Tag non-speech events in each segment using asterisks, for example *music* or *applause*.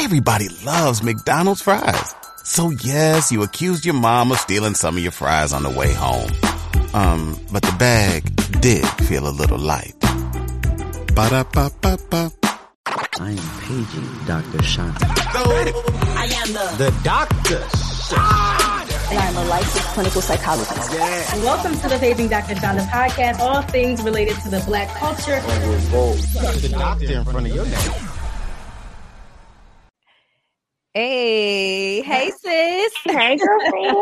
Everybody loves McDonald's fries. So yes, you accused your mom of stealing some of your fries on the way home. Um, but the bag did feel a little light. Ba-da-ba-ba-ba. I am paging Dr. Chanda. I am the, The doctor. and I'm a licensed clinical psychologist. Welcome to the Paging Dr. Chanda podcast, all things related to the black culture. The doctor in front of your name. Hey, hey, sis. *laughs* Hey, girlfriend.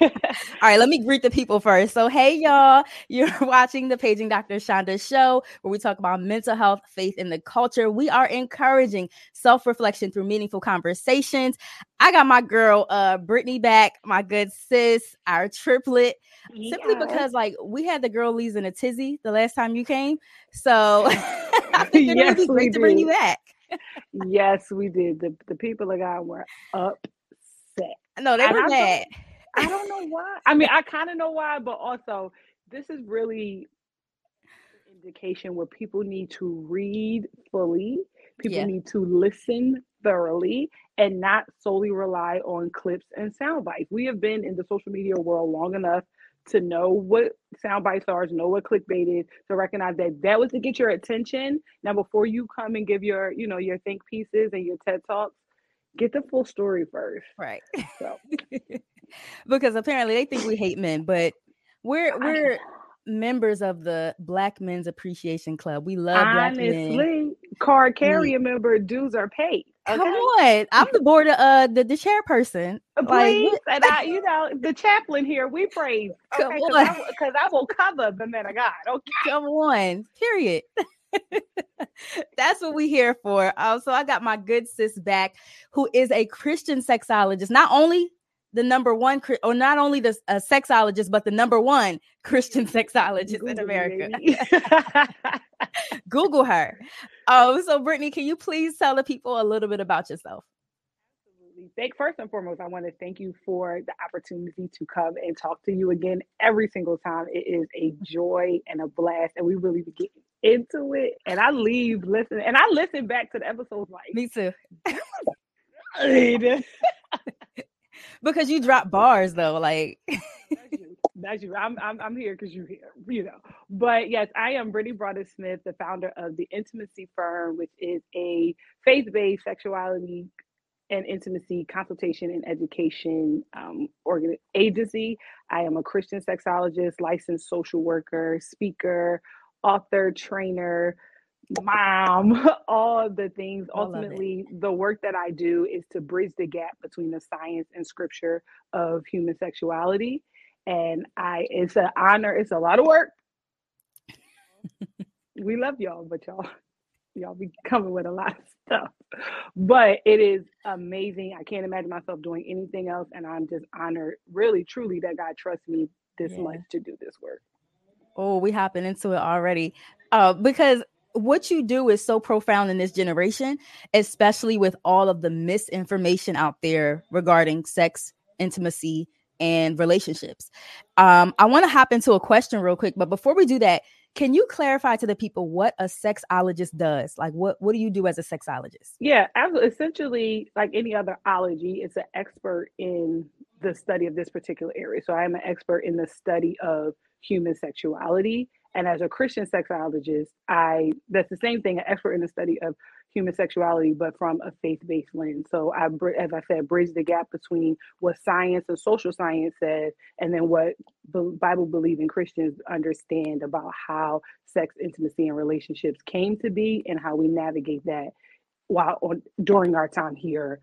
All right, let me greet the people first. So, hey, y'all, *laughs* you're watching the Paging Dr. Chanda show where we talk about mental health, faith, and the culture. We are encouraging self reflection through meaningful conversations. I got my girl, uh, Brittany, back, my good sis, our triplet, simply because, like, we had the girl Lee's in a tizzy the last time you came. So, *laughs* I think it would be great to bring you back. Yes, we did. The the people of God were upset. No, they were I don't- mad. I don't know why. *laughs* I mean, I kind of know why, but also this is really an indication where people need to read fully. People Yeah. need to listen thoroughly and not solely rely on clips and sound bites. We have been in the social media world long enough to know what sound bites are, to know what clickbait is, to recognize that that was to get your attention. Now, before you come and give your, you know, your think pieces and your TED talks, get the full story first. Right. So *laughs* because apparently they think we hate men, but we're we're members of the Black Men's Appreciation Club. We love black men. honestly, card carrier member dues are paid. Come Okay. on, I'm the board of uh the, the chairperson. Uh, Like, Please, and I, you know, the chaplain here, we praise. *laughs* Come Okay, because. I, I will cover the man of God. Okay. Come on, period. *laughs* That's what we here for. Um, so I got my good sis back, who is a Christian sexologist. Not only the number one, or not only the a sexologist, but the number one Christian *laughs* sexologist in Google me, America. *laughs* Google her. Um, so Brittany, can you please tell the people a little bit about yourself? Absolutely. Thank first and foremost, I want to thank you for the opportunity to come and talk to you again every single time. It is a joy and a blast, and we really be getting into it. And I leave listen, and I listen back to the episodes like Me too. *laughs* Because you drop bars though, like *laughs* That's you. That's you. I'm I'm I'm here because you're here, you know. But yes, I am Brittany Broaddus Smith, the founder of the Intimacy Firm, which is a faith-based sexuality and intimacy consultation and education um, organ agency. I am a Christian sexologist, licensed social worker, speaker, author, trainer, mom, *laughs* all the things. All. Ultimately, the work that I do is to bridge the gap between the science and scripture of human sexuality. And I, it's an honor. It's a lot of work. we love y'all, but y'all, *laughs* y'all be coming with a lot of stuff. But it is amazing. I can't imagine myself doing anything else, and I'm just honored, really, truly, that God trusts me this Yeah. much to do this work. oh, we hopping into it already. Uh, because what you do is so profound in this generation, especially with all of the misinformation out there regarding sex, intimacy, and relationships. Um, I want to hop into a question real quick, but before we do that, can you clarify to the people what a sexologist does? Like, what what do you do as a sexologist? Yeah. Essentially, like any other ology, it's an expert in the study of this particular area. So I am an expert in the study of human sexuality. And as a Christian sexologist, I that's the same thing, an expert in the study of human sexuality, but from a faith-based lens. So I, as I said, bridge the gap between what science and social science says, and then what Bi- Bible-believing Christians understand about how sex, intimacy, and relationships came to be, and how we navigate that while on during our time here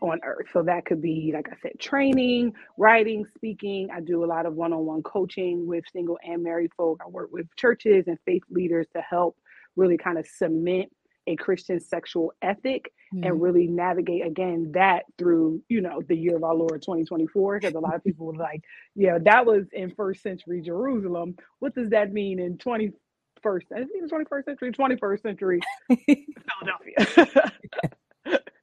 on earth. So that could be, like I said, training, writing, speaking. I do a lot of one-on-one coaching with single and married folk. I work with churches and faith leaders to help really kind of cement a Christian sexual ethic Mhm. and really navigate again that through, you know, the year of our Lord 2024. Because a lot of people were like, yeah, that was in first century Jerusalem. What does that mean in 21st? I think it's 21st century, 21st century *laughs* Philadelphia. *laughs*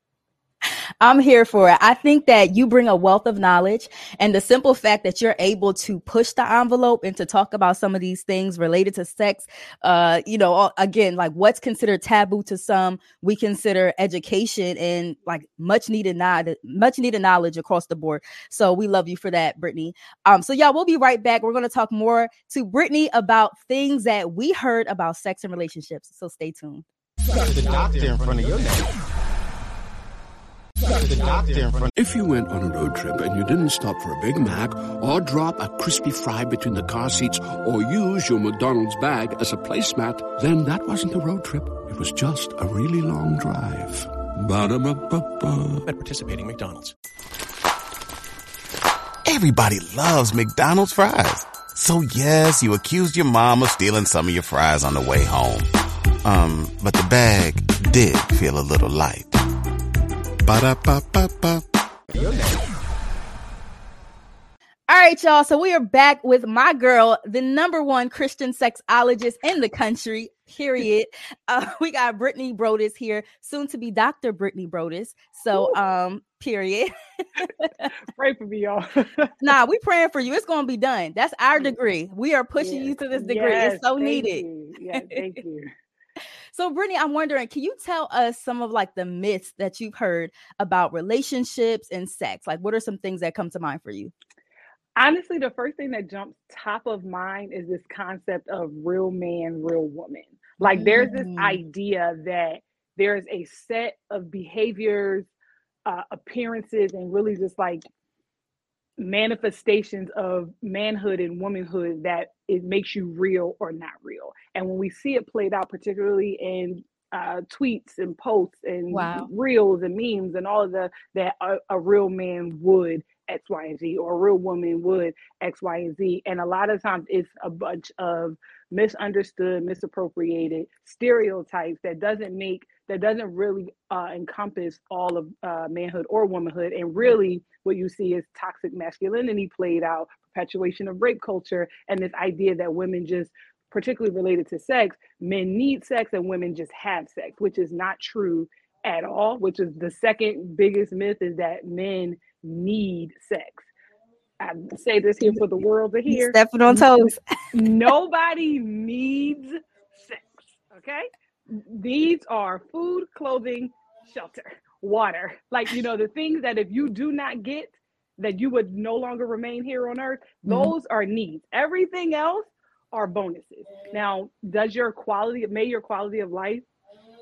I'm here for it. I think that you bring a wealth of knowledge and the simple fact that you're able to push the envelope and to talk about some of these things related to sex, uh, you know, again, like what's considered taboo to some, we consider education and like much needed knowledge, much needed knowledge across the board. So we love you for that, Brittany. Um, so y'all, we'll be right back. We're to talk more to Brittany about things that we heard about sex and relationships. So stay tuned. the doctor in front of your name. If you went on a road trip and you didn't stop for a Big Mac or drop a crispy fry between the car seats or use your McDonald's bag as a placemat, then that wasn't a road trip. It was just a really long drive. Ba-da-ba-ba-ba. At participating McDonald's. Everybody loves McDonald's fries. So yes, you accused your mom of stealing some of your fries on the way home. Um, but the bag did feel a little light. Ba-da-ba-ba-ba. All right, y'all. So we are back with my girl, the number one Christian sexologist in the country. Period. *laughs* uh, we got Brittany Broaddus here, soon to be Dr. Brittany Broaddus. So, um, period. *laughs* Pray for me, y'all. nah, we praying for you. It's gonna be done. That's our degree. We are pushing Yes. you to this degree. Yes, it's so needed. you. Yeah, thank you. *laughs* So, Brittany, I'm wondering, can you tell us some of like the myths that you've heard about relationships and sex? Like, what are some things that come to mind for you? Honestly, the first thing that jumps top of mind is this concept of real man, real woman. Like there's this Mm. idea that there's a set of behaviors, uh, appearances, and really just like manifestations of manhood and womanhood that it makes you real or not real. And when we see it played out, particularly in uh, tweets and posts and Wow. reels and memes and all of the that a, a real man would X, Y, and Z, or a real woman would X, Y, and Z. And a lot of times it's a bunch of misunderstood, misappropriated stereotypes that doesn't make that doesn't really uh, encompass all of uh, manhood or womanhood. And really, what you see is toxic masculinity played out, perpetuation of rape culture, and this idea that women just particularly related to sex, men need sex and women just have sex, which is not true at all. Which is the second biggest myth is that men need sex. I say this here for the world to hear. Stepping on toes. Nobody needs sex. Okay. These are food, clothing, shelter, water. Like, you know, the things that if you do not get, that you would no longer remain here on earth, Mhm. those are needs. Everything else are bonuses. Now, does your quality, may your quality of life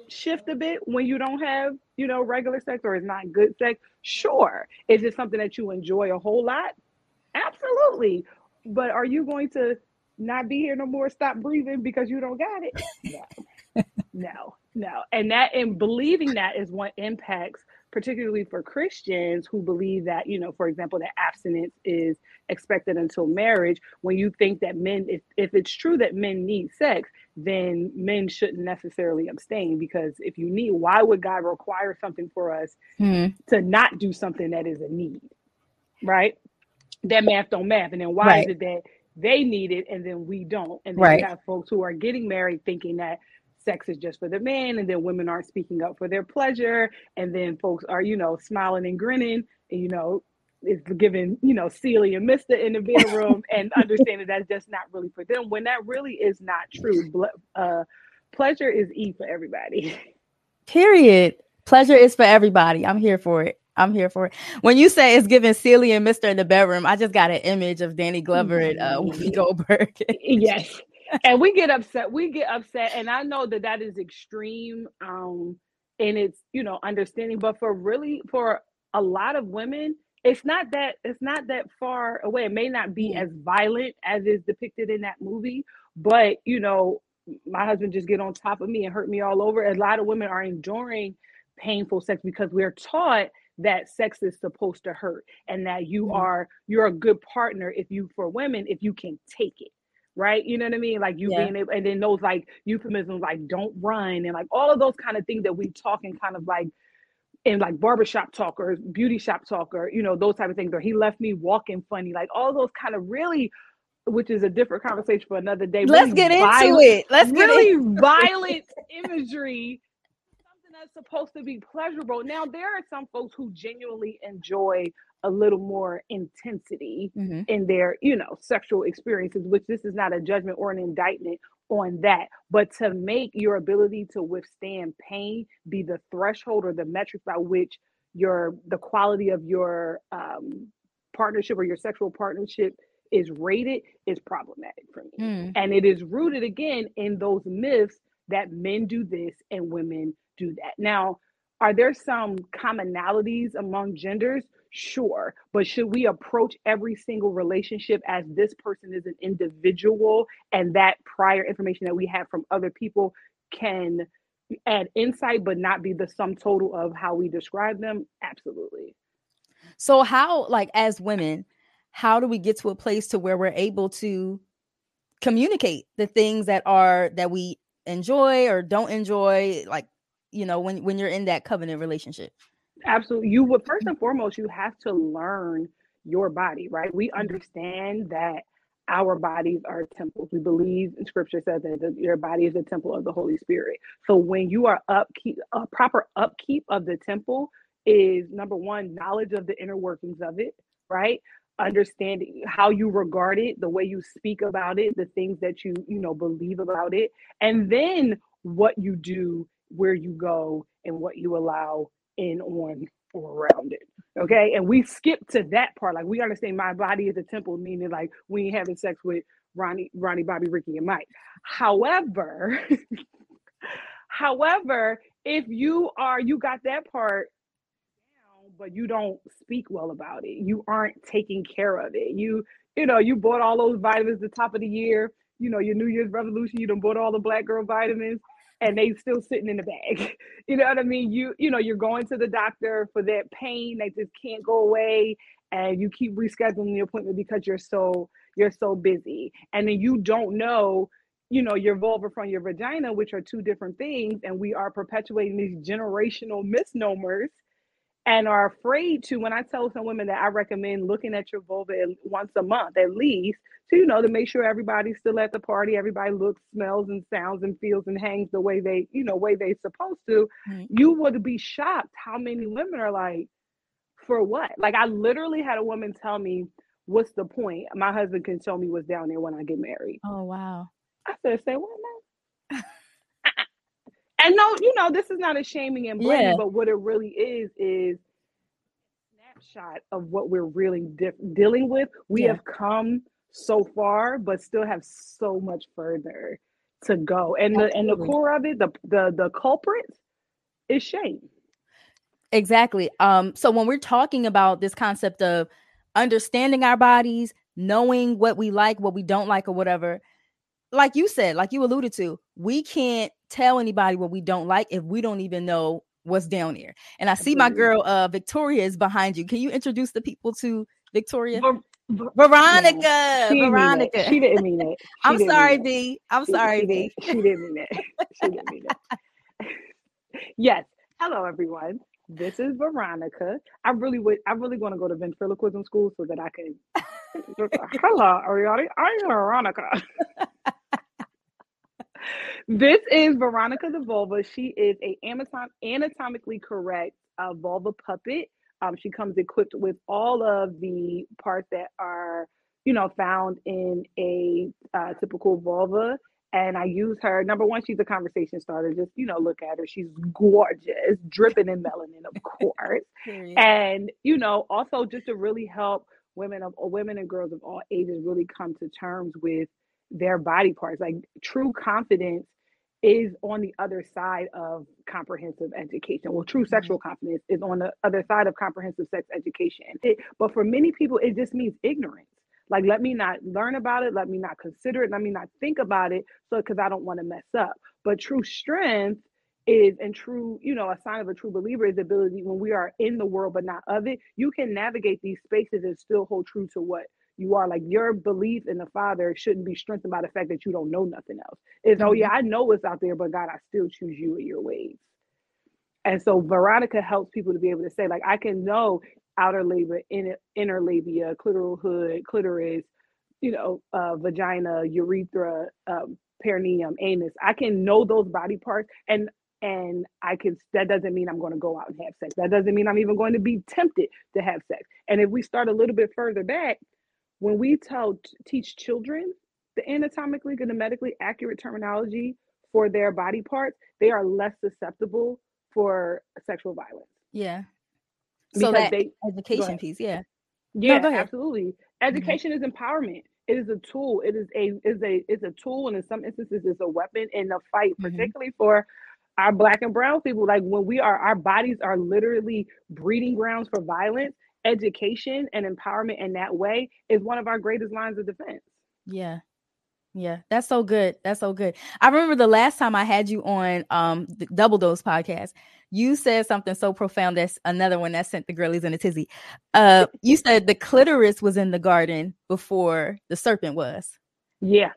shift a bit when you don't have, you know, regular sex or it's not good sex? Sure. Is it something that you enjoy a whole lot? Absolutely. But are you going to not be here no more, stop breathing because you don't got it? *laughs* No. No, no. And that and believing that is what impacts particularly for Christians who believe that, you know, for example, that abstinence is expected until marriage, when you think that men, if, if it's true that men need sex, then men shouldn't necessarily abstain because if you need, why would God require something for us Hmm. to not do something that is a need? Right? That math don't math. And then why Right. is it that they need it and then we don't? And then Right. you have folks who are getting married thinking that sex is just for the men and then women aren't speaking up for their pleasure and then folks are you know smiling and grinning and you know it's giving you know Celie and Mister in the *laughs* bedroom and understanding that's just not really for them when that really is not true uh, pleasure is E for everybody *laughs* Period. Pleasure is for everybody. I'm here for it. I'm here for it. When you say it's giving Celie and Mister in the bedroom, I just got an image of Danny Glover and uh, Whoopi Goldberg. yes and we get upset we get upset and i know that that is extreme um and it's you know understanding but for really for a lot of women it's not that it's not that far away. It may not be as violent as is depicted in that movie but you know my husband just get on top of me and hurt me all over. A lot of women are enduring painful sex because we're taught that sex is supposed to hurt and that you Mhm. are you're a good partner if you for women if you can take it right you know what i mean like you Yeah. being able and then those like euphemisms like don't run and like all of those kind of things that we talk in kind of like in like barbershop talk or beauty shop talk or you know those type of things or he left me walking funny like all those kind of really which is a different conversation for another day Let's really get into violent- it. Let's get really into it. violent imagery something that's supposed to be pleasurable. Now there are some folks who genuinely enjoy a little more intensity Mm-hmm. in their, you know, sexual experiences, which this is not a judgment or an indictment on that. But to make your ability to withstand pain be the threshold or the metric by which your the quality of your um, partnership or your sexual partnership is rated is problematic for me. Mm. And it is rooted again in those myths that men do this and women do that. Now, are there some commonalities among genders? Sure. But should we approach every single relationship as this person is an individual and that prior information that we have from other people can add insight but not be the sum total of how we describe them? Absolutely. So how like as women, how do we get to a place to where we're able to communicate the things that are that we enjoy or don't enjoy like you know when when you're in that covenant relationship? Absolutely. You would first and mm-hmm. foremost, you have to learn your body, right? We mm-hmm. understand that our bodies are temples. We believe in scripture says that your body is the temple of the Holy Spirit. So when you are upkeep, a proper upkeep of the temple is number one, knowledge of the inner workings of it, right? Understanding how you regard it, the way you speak about it, the things that you, you know, believe about it, and then what you do, where you go, and what you allow in, on, or around it. Okay. And we skip to that part. Like we understand my body is a temple, meaning like we ain't having sex with Ronnie, Ronnie, Bobby, Ricky, and Mike. However, *laughs* however, if you are you got that part down, but you don't speak well about it, you aren't taking care of it. You, you know, you bought all those vitamins the top of the year, you know, your New Year's revolution, you done bought all the black girl vitamins and they still sitting in the bag. *laughs* You know what I mean? You you know you're going to the doctor for that pain that just can't go away, and you keep rescheduling the appointment because you're so you're so busy, and then you don't know you know your vulva from your vagina, which are two different things, and we are perpetuating these generational misnomers. And are afraid to when I tell some women that I recommend looking at your vulva at- once a month at least to you know to make sure everybody's still at the party everybody looks smells and sounds and feels and hangs the way they you know way they supposed to Right. you would be shocked how many women are like for what like i literally had a woman tell me what's the point my husband can show me what's down there when i get married Oh wow. i said say what and no you know this is not a shaming and blaming Yeah. but what it really is is snapshot of what we're really dif- dealing with we Yeah. have come so far but still have so much further to go and the and the core of it the the the culprit is shame Exactly. Um, so when we're talking about this concept of understanding our bodies, knowing what we like, what we don't like, or whatever, like you said, like you alluded to, we can't tell anybody what we don't like if we don't even know what's down there. And I see my girl uh Victoria is behind you. Can you introduce the people to Victoria? Ver- ver- Veronica. she didn't mean it. Veronica. She didn't mean it. *laughs* She I'm sorry. V. I'm She- sorry, she, V. She didn't mean it. She didn't mean it. *laughs* *laughs* yes. Hello, everyone. This is Veronica. I really would. I really want to go to ventriloquism school so that I can. Hello, everybody. I'm Veronica. This is Veronica the vulva. She is a Amazon anatomically correct uh, vulva puppet. Um, she comes equipped with all of the parts that are, you know, found in a uh, typical vulva. And I use her. Number one, she's a conversation starter. Just you know, look at her. She's gorgeous, dripping in melanin, of course *laughs* and you know also just to really help women of women and girls of all ages really come to terms with their body parts like true confidence is on the other side of comprehensive education. Well true mm-hmm. sexual confidence is on the other side of comprehensive sex education. It- but for many people it just means ignorance. Like let me not learn about it. Let me not consider it. Let me not think about it so because i don't want to mess up. But true strength is and true, you know, a sign of a true believer is the ability when we are in the world but not of it, you can navigate these spaces and still hold true to what you are. Like your belief in the Father shouldn't be strengthened by the fact that you don't know nothing else. It's oh yeah, I know what's out there, but God, I still choose you and your ways. And so Veronica helps people to be able to say, like, I can know outer labia, inner, inner labia, clitoral hood, clitoris, you know, uh, vagina, urethra, um, perineum, anus. I can know those body parts and and I can that doesn't mean I'm going to go out and have sex. That doesn't mean I'm even going to be tempted to have sex. And if we start a little bit further back, when we tell teach children the anatomically and medically accurate terminology for their body parts, they are less susceptible for sexual violence. Yeah. So Because that they education piece, yeah. yeah, ahead. absolutely. Education is empowerment. It is a tool. It is a is a is a tool, and in some instances, it's a weapon in the fight, Mhm. particularly for our black and brown people. Like when we are, our bodies are literally breeding grounds for violence. Education and empowerment in that way is one of our greatest lines of defense. Yeah. Yeah, that's so good. That's so good. I remember the last time I had you on um the Double Dose podcast, you said something so profound. That's another one that sent the girlies in a tizzy. Uh, *laughs* you said the clitoris was in the garden before the serpent was. Yeah,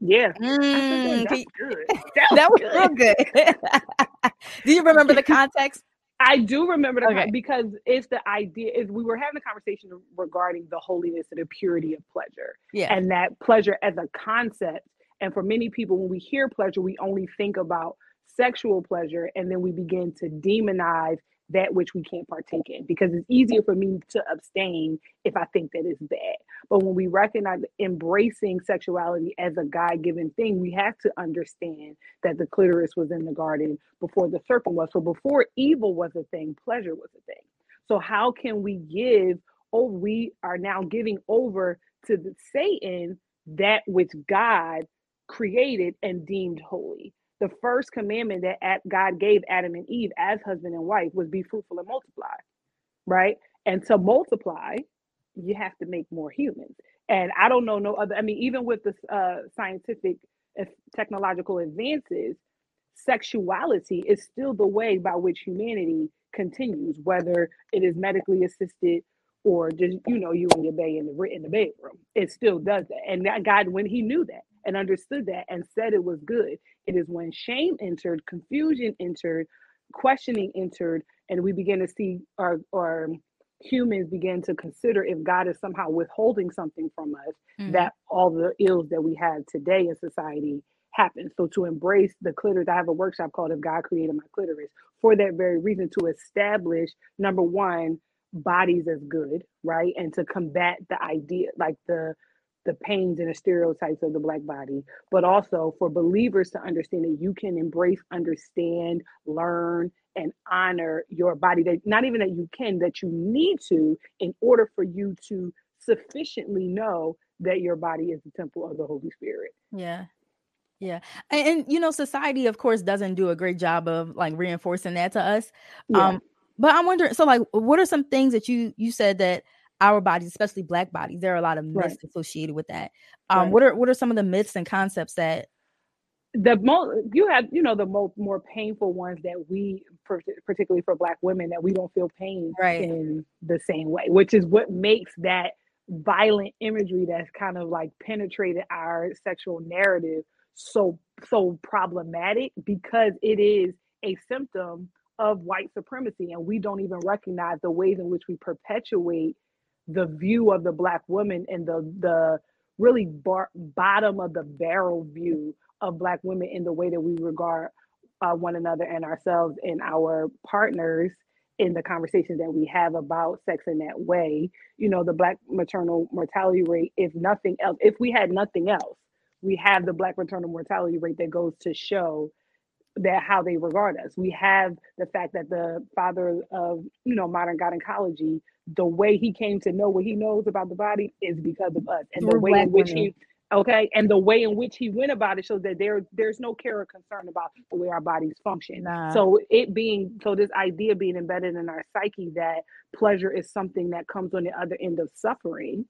yeah. Mm, said, can That's you- good. *laughs* that was real good. *laughs* Do you remember the context? I do remember the Okay. because it's the idea is we were having a conversation regarding the holiness and the purity of pleasure. Yeah. and that pleasure as a concept. And for many people, when we hear pleasure, we only think about sexual pleasure, and then we begin to demonize that which we can't partake in because it's easier for me to abstain if I think that it's bad. But when we recognize embracing sexuality as a God given thing, we have to understand that the clitoris was in the garden before the serpent was. So before evil was a thing, pleasure was a thing. So how can we give oh we are now giving over to the Satan that which God created and deemed holy. The first commandment that God gave Adam and Eve as husband and wife was be fruitful and multiply, right? And to multiply, you have to make more humans. And I don't know no other. I mean, even with the uh, scientific and technological advances, sexuality is still the way by which humanity continues, whether it is medically assisted or just you know you and your bae in the in the bedroom. It still does that. And that God, when He knew that and understood that and said it was good, it is when shame entered, confusion entered, questioning entered, and we begin to see our our humans begin to consider if God is somehow withholding something from us, Mhm. that all the ills that we have today in society happen. So to embrace the clitoris, I have a workshop called If God Created My Clitoris for that very reason to establish number one, bodies as good, right? And to combat the idea, like the the pains and the stereotypes of the black body, but also for believers to understand that you can embrace, understand, learn, and honor your body. That not even that you can, that you need to, in order for you to sufficiently know that your body is the temple of the Holy Spirit. Yeah. Yeah. And, and, you know, society, of course, doesn't do a great job of like reinforcing that to us. Yeah. Um, but I'm wondering, so like what are some things that you you said that our bodies, especially black bodies, there are a lot of myths Right. associated with that. Um, Right. what are what are some of the myths and concepts that the most you have you know the most more painful ones that we particularly for black women that we don't feel pain Right. in the same way which is what makes that violent imagery that's kind of like penetrated our sexual narrative so so problematic because it is a symptom of white supremacy and we don't even recognize the ways in which we perpetuate the view of the black woman and the the really bar- bottom of the barrel view of black women in the way that we regard uh, one another and ourselves and our partners in the conversations that we have about sex in that way. You know the black maternal mortality rate if nothing else if we had nothing else we have the black maternal mortality rate that goes to show that how they regard us. We have the fact that the father of you know modern gynecology, the way he came to know what he knows about the body is because of us, and the way in which women. he okay, and the way in which he went about it shows that there there's no care or concern about the way our bodies function. Nah. So it being so this idea being embedded in our psyche that pleasure is something that comes on the other end of suffering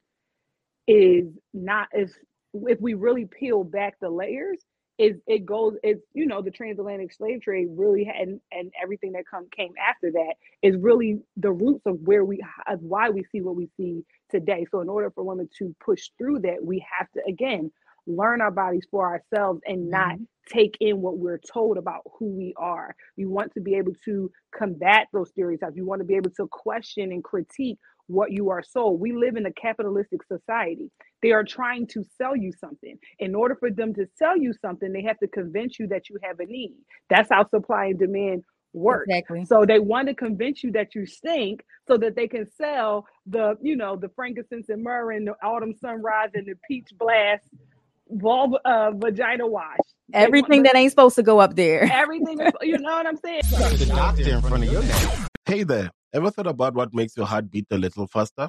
is not if if we really peel back the layers is it goes it's you know the transatlantic slave trade really had and, and everything that come came after that is really the roots of where we of why we see what we see today so in order for women to push through that we have to again learn our bodies for ourselves and mm-hmm. not take in what we're told about who we are we want to be able to combat those stereotypes you want to be able to question and critique what you are sold. We live in a capitalistic society. They are trying to sell you something. In order for them to sell you something, they have to convince you that you have a need. That's how supply and demand work. Exactly. So they want to convince you that you stink so that they can sell the, you know, the frankincense and myrrh and the autumn sunrise and the peach blast vulva, uh, vagina wash. They Everything that ain't supposed to go up there. everything, you know what I'm saying? The doctor in front of your name. Hey there, ever thought about what makes your heart beat a little faster?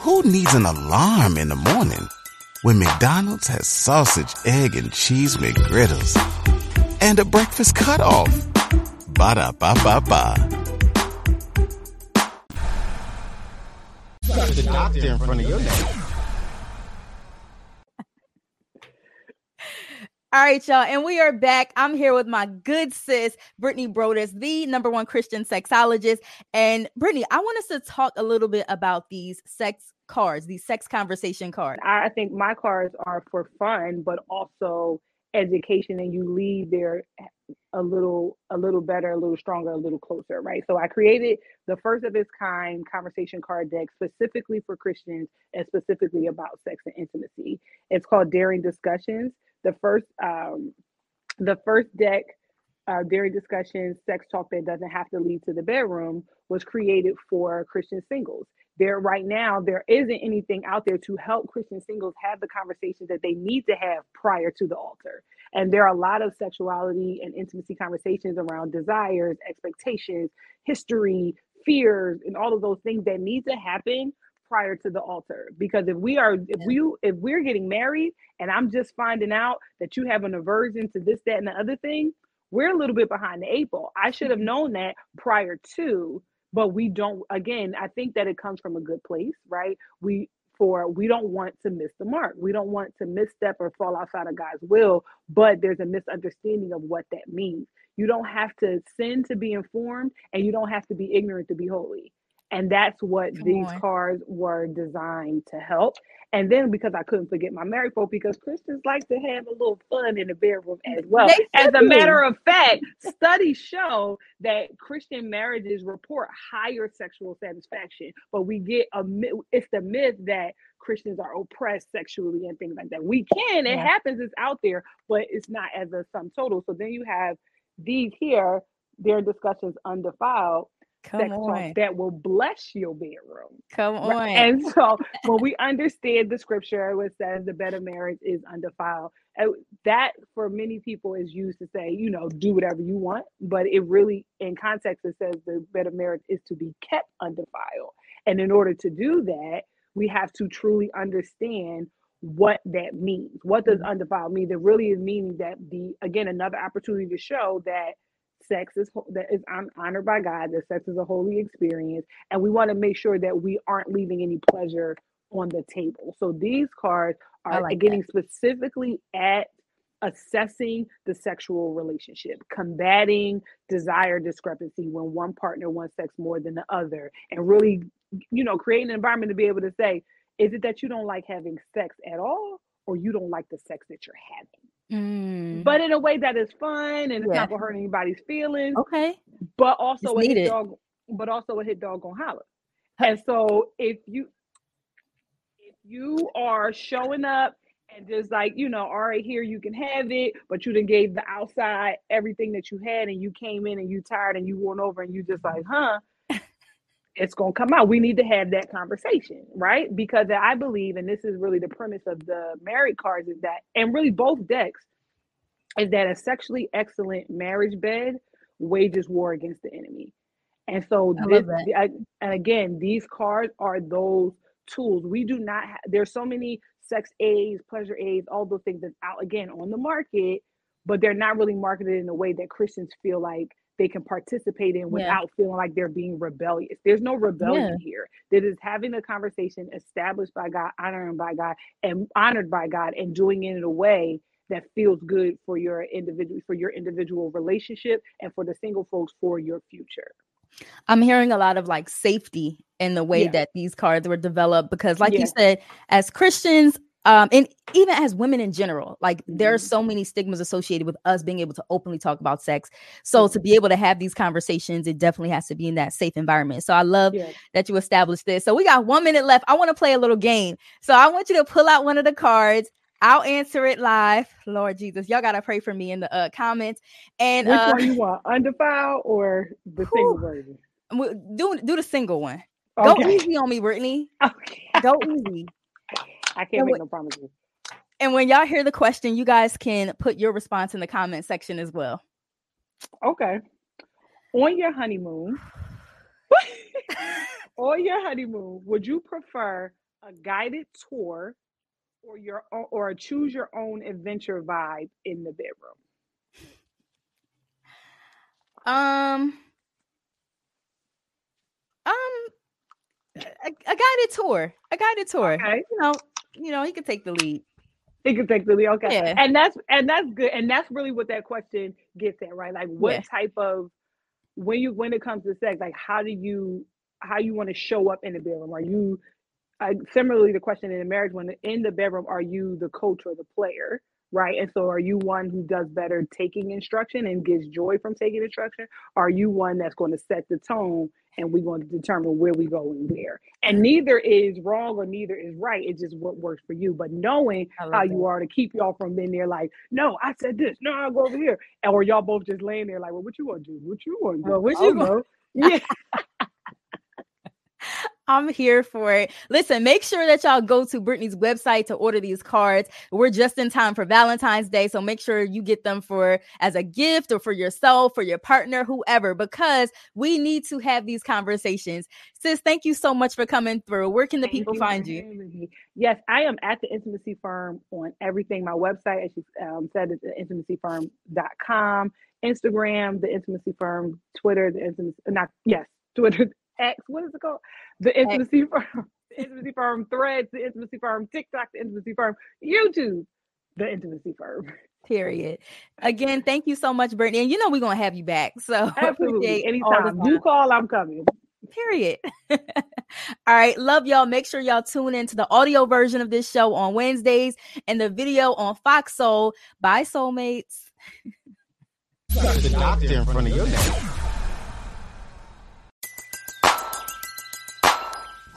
Who needs an alarm in the morning when McDonald's has sausage, egg, and cheese McGriddles and a breakfast cutoff? Ba da ba ba ba. Doctor in front of your name. All right, y'all, and we are back. I'm here with my good sis, Brittany Broaddus, the number one Christian sexologist. And Brittany, I want us to talk a little bit about these sex cards, these sex conversation cards. I I think my cards are for fun, but also education, and you leave there a little, a little better, a little stronger, a little closer, right? So I created the first of its kind conversation card deck specifically for Christians and specifically about sex and intimacy. It's called Daring Discussions. The first, um, the first deck uh, Daring Discussions, Sex Talk That Doesn't Have to Lead to the Bedroom, was created for Christian singles. There, right now, there isn't anything out there to help Christian singles have the conversations that they need to have prior to the altar. And there are a lot of sexuality and intimacy conversations around desires, expectations, history, fears, and all of those things that need to happen prior to the altar because if we are if we if we're getting married and i'm just finding out that you have an aversion to this that and the other thing we're a little bit behind the eight ball. I should have mm-hmm. known that prior to but we don't again i think that it comes from a good place right? We for we don't want to miss the mark. We don't want to misstep or fall outside of god's will but there's a misunderstanding of what that means. You don't have to sin to be informed and you don't have to be ignorant to be holy and that's what Come these on. cards were designed to help. And then because I couldn't forget my married folk, because Christians like to have a little fun in the bedroom as well. As a matter of fact, studies show that Christian marriages report higher sexual satisfaction, but we get a it's the myth that Christians are oppressed sexually and things like that. We can, it Yeah. happens, it's out there, but it's not as a sum total. So then you have these here, their discussions undefiled Come sex talk on. that will bless your bedroom. Come on. Right? And *laughs* so when we understand the scripture which says the better marriage is undefiled, that for many people is used to say, you know, do whatever you want. But it really, in context, it says the better marriage is to be kept undefiled. And in order to do that, we have to truly understand what that means. What does mm-hmm. undefiled mean? That really is meaning that the again another opportunity to show that sex is that is hon- honored by God. That sex is a holy experience, and we want to make sure that we aren't leaving any pleasure on the table. So these cards are like getting specifically at assessing the sexual relationship, combating desire discrepancy when one partner wants sex more than the other, and really, you know, creating an environment to be able to say, is it that you don't like having sex at all, or you don't like the sex that you're having? Mm, But in a way that is fun and it's Yeah. not gonna hurt anybody's feelings, okay. but also It's a hit dog, but also a hit dog gonna holler. And so if you if you are showing up and just like you know, all right, here you can have it, but you done gave the outside everything that you had, and you came in and you tired and you went over and you just like, huh? It's going to come out. We need to have that conversation, right? Because I believe, and this is really the premise of the married cards, is that, and really both decks, is that a sexually excellent marriage bed wages war against the enemy. And so, this, and again, these cards are those tools. We do not. have. there's so many sex aids, pleasure aids, all those things that's out again on the market, but they're not really marketed in a way that Christians feel like they can participate in without yeah. feeling like they're being rebellious. There's no rebellion yeah. here. That is having a conversation established by God, honoring by God, and honored by God, and doing it in a way that feels good for your individual for your individual relationship and for the single folks for your future. I'm hearing a lot of like safety in the way yeah. that these cards were developed because like yeah. you said as Christians um and even as women in general like mm-hmm. there are mm-hmm. so many stigmas associated with us being able to openly talk about sex so to be able to have these conversations it definitely has to be in that safe environment so i love yeah. that you established this so we got one minute left i want to play a little game so i want you to pull out one of the cards I'll answer it live. Lord Jesus, y'all gotta pray for me in the uh, comments. And which uh, one you want, undefiled or the *laughs* whew, single version? Do do the single one. Okay. Go easy on me, Brittany. *laughs* Okay. Go easy. I can't and make when, no promises. And when y'all hear the question, you guys can put your response in the comment section as well. Okay. On your honeymoon, *laughs* on your honeymoon, would you prefer a guided tour or your or a choose your own adventure vibe in the bedroom? Um um a, a guided tour. A guided tour. Okay. You know, you know, he could take the lead. He could take the lead. Okay. Yeah. And that's and that's good. And that's really what that question gets at, right? Like what yeah. type of when you when it comes to sex, like how do you how you want to show up in the bedroom? Are you uh, similarly the question in a marriage when in the bedroom are you the coach or the player right? And so are you one who does better taking instruction and gets joy from taking instruction? Are you one that's going to set the tone and we're going to determine where we go and where and neither is wrong or neither is right. It's just what works for you. But knowing how that. you are to keep y'all from being there like no i said this. No i'll go over here. Or y'all both just laying there like well what you want to do? What you want to do? Well, what you going *laughs* yeah *laughs* I'm here for it. Listen, make sure that y'all go to Brittany's website to order these cards. We're just in time for Valentine's Day, so make sure you get them for as a gift or for yourself, for your partner, whoever, because we need to have these conversations. Sis, thank you so much for coming through. Where can the thank people you find you? Yes, I am at the Intimacy Firm on everything. My website, as you um, said, is the intimacyfirm.com, Instagram, the Intimacy Firm, Twitter, the Intimacy, not yes, Twitter, X, what is it called? The Intimacy X. Firm, *laughs* the Intimacy Firm Threads, the Intimacy Firm TikTok, the Intimacy Firm YouTube, the Intimacy Firm. *laughs* Period. Again, thank you so much, Brittany. And you know we're gonna have you back. So *laughs* absolutely anytime. You call, I'm coming. Period. all right. Love y'all. Make sure y'all tune in to the audio version of this show on Wednesdays and the video on Fox Soul. Bye, soulmates. the doctor in front of your name.